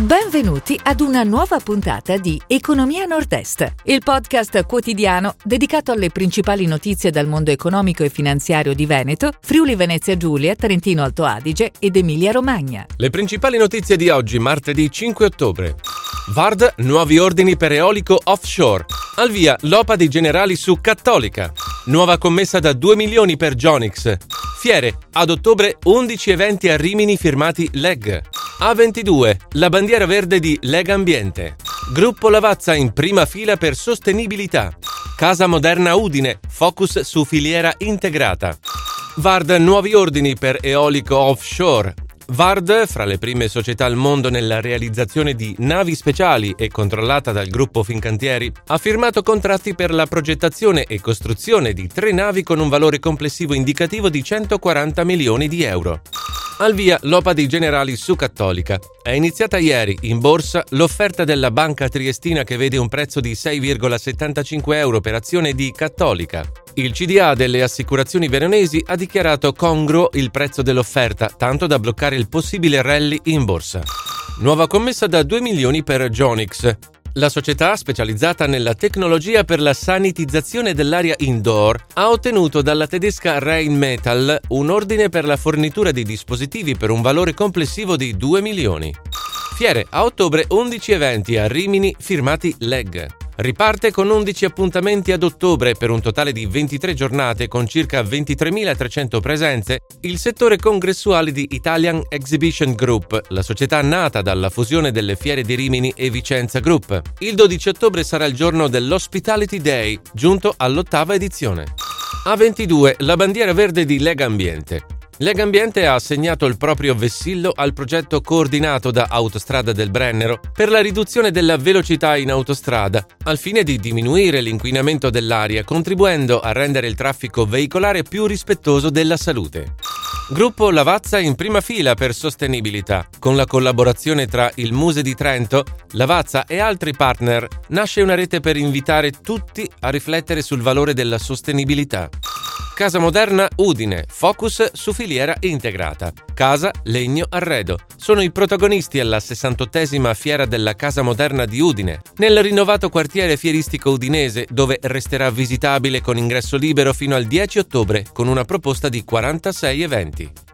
Benvenuti ad una nuova puntata di Economia Nord-Est, il podcast quotidiano dedicato alle principali notizie dal mondo economico e finanziario di Veneto, Friuli Venezia Giulia, Trentino Alto Adige ed Emilia Romagna. Le principali notizie di oggi, martedì 5 ottobre. Vard, nuovi ordini per eolico offshore. Al via l'OPA dei generali su Cattolica. Nuova commessa da 2 milioni per Jonix. Fiere, ad ottobre 11 eventi a Rimini firmati LEG. A22, la bandiera verde di Lega Ambiente. Gruppo Lavazza in prima fila per sostenibilità. Casa Moderna Udine, focus su filiera integrata. Vard nuovi ordini per eolico offshore. Vard, fra le prime società al mondo nella realizzazione di navi speciali e controllata dal gruppo Fincantieri, ha firmato contratti per la progettazione e costruzione di tre navi con un valore complessivo indicativo di 140 milioni di euro. Al via l'OPA dei generali su Cattolica. È iniziata ieri in borsa l'offerta della banca triestina che vede un prezzo di 6,75 euro per azione di Cattolica. Il CDA delle assicurazioni veronesi ha dichiarato congruo il prezzo dell'offerta, tanto da bloccare il possibile rally in borsa. Nuova commessa da 2 milioni per Jonix. La società, specializzata nella tecnologia per la sanitizzazione dell'aria indoor, ha ottenuto dalla tedesca Rheinmetall un ordine per la fornitura di dispositivi per un valore complessivo di 2 milioni. Fiere, a ottobre 11 eventi a Rimini firmati LEG. Riparte con 11 appuntamenti ad ottobre per un totale di 23 giornate con circa 23.300 presenze, il settore congressuale di Italian Exhibition Group, la società nata dalla fusione delle fiere di Rimini e Vicenza Group. Il 12 ottobre sarà il giorno dell'Hospitality Day, giunto all'ottava edizione. A22, la bandiera verde di Lega Ambiente. Lega Ambiente ha assegnato il proprio vessillo al progetto coordinato da Autostrada del Brennero per la riduzione della velocità in autostrada, al fine di diminuire l'inquinamento dell'aria, contribuendo a rendere il traffico veicolare più rispettoso della salute. Gruppo Lavazza in prima fila per sostenibilità. Con la collaborazione tra il Muse di Trento, Lavazza e altri partner, nasce una rete per invitare tutti a riflettere sul valore della sostenibilità. Casa Moderna Udine, focus su filiera integrata. Casa, legno, arredo. Sono i protagonisti alla 68esima Fiera della Casa Moderna di Udine, nel rinnovato quartiere fieristico udinese, dove resterà visitabile con ingresso libero fino al 10 ottobre, con una proposta di 46 eventi.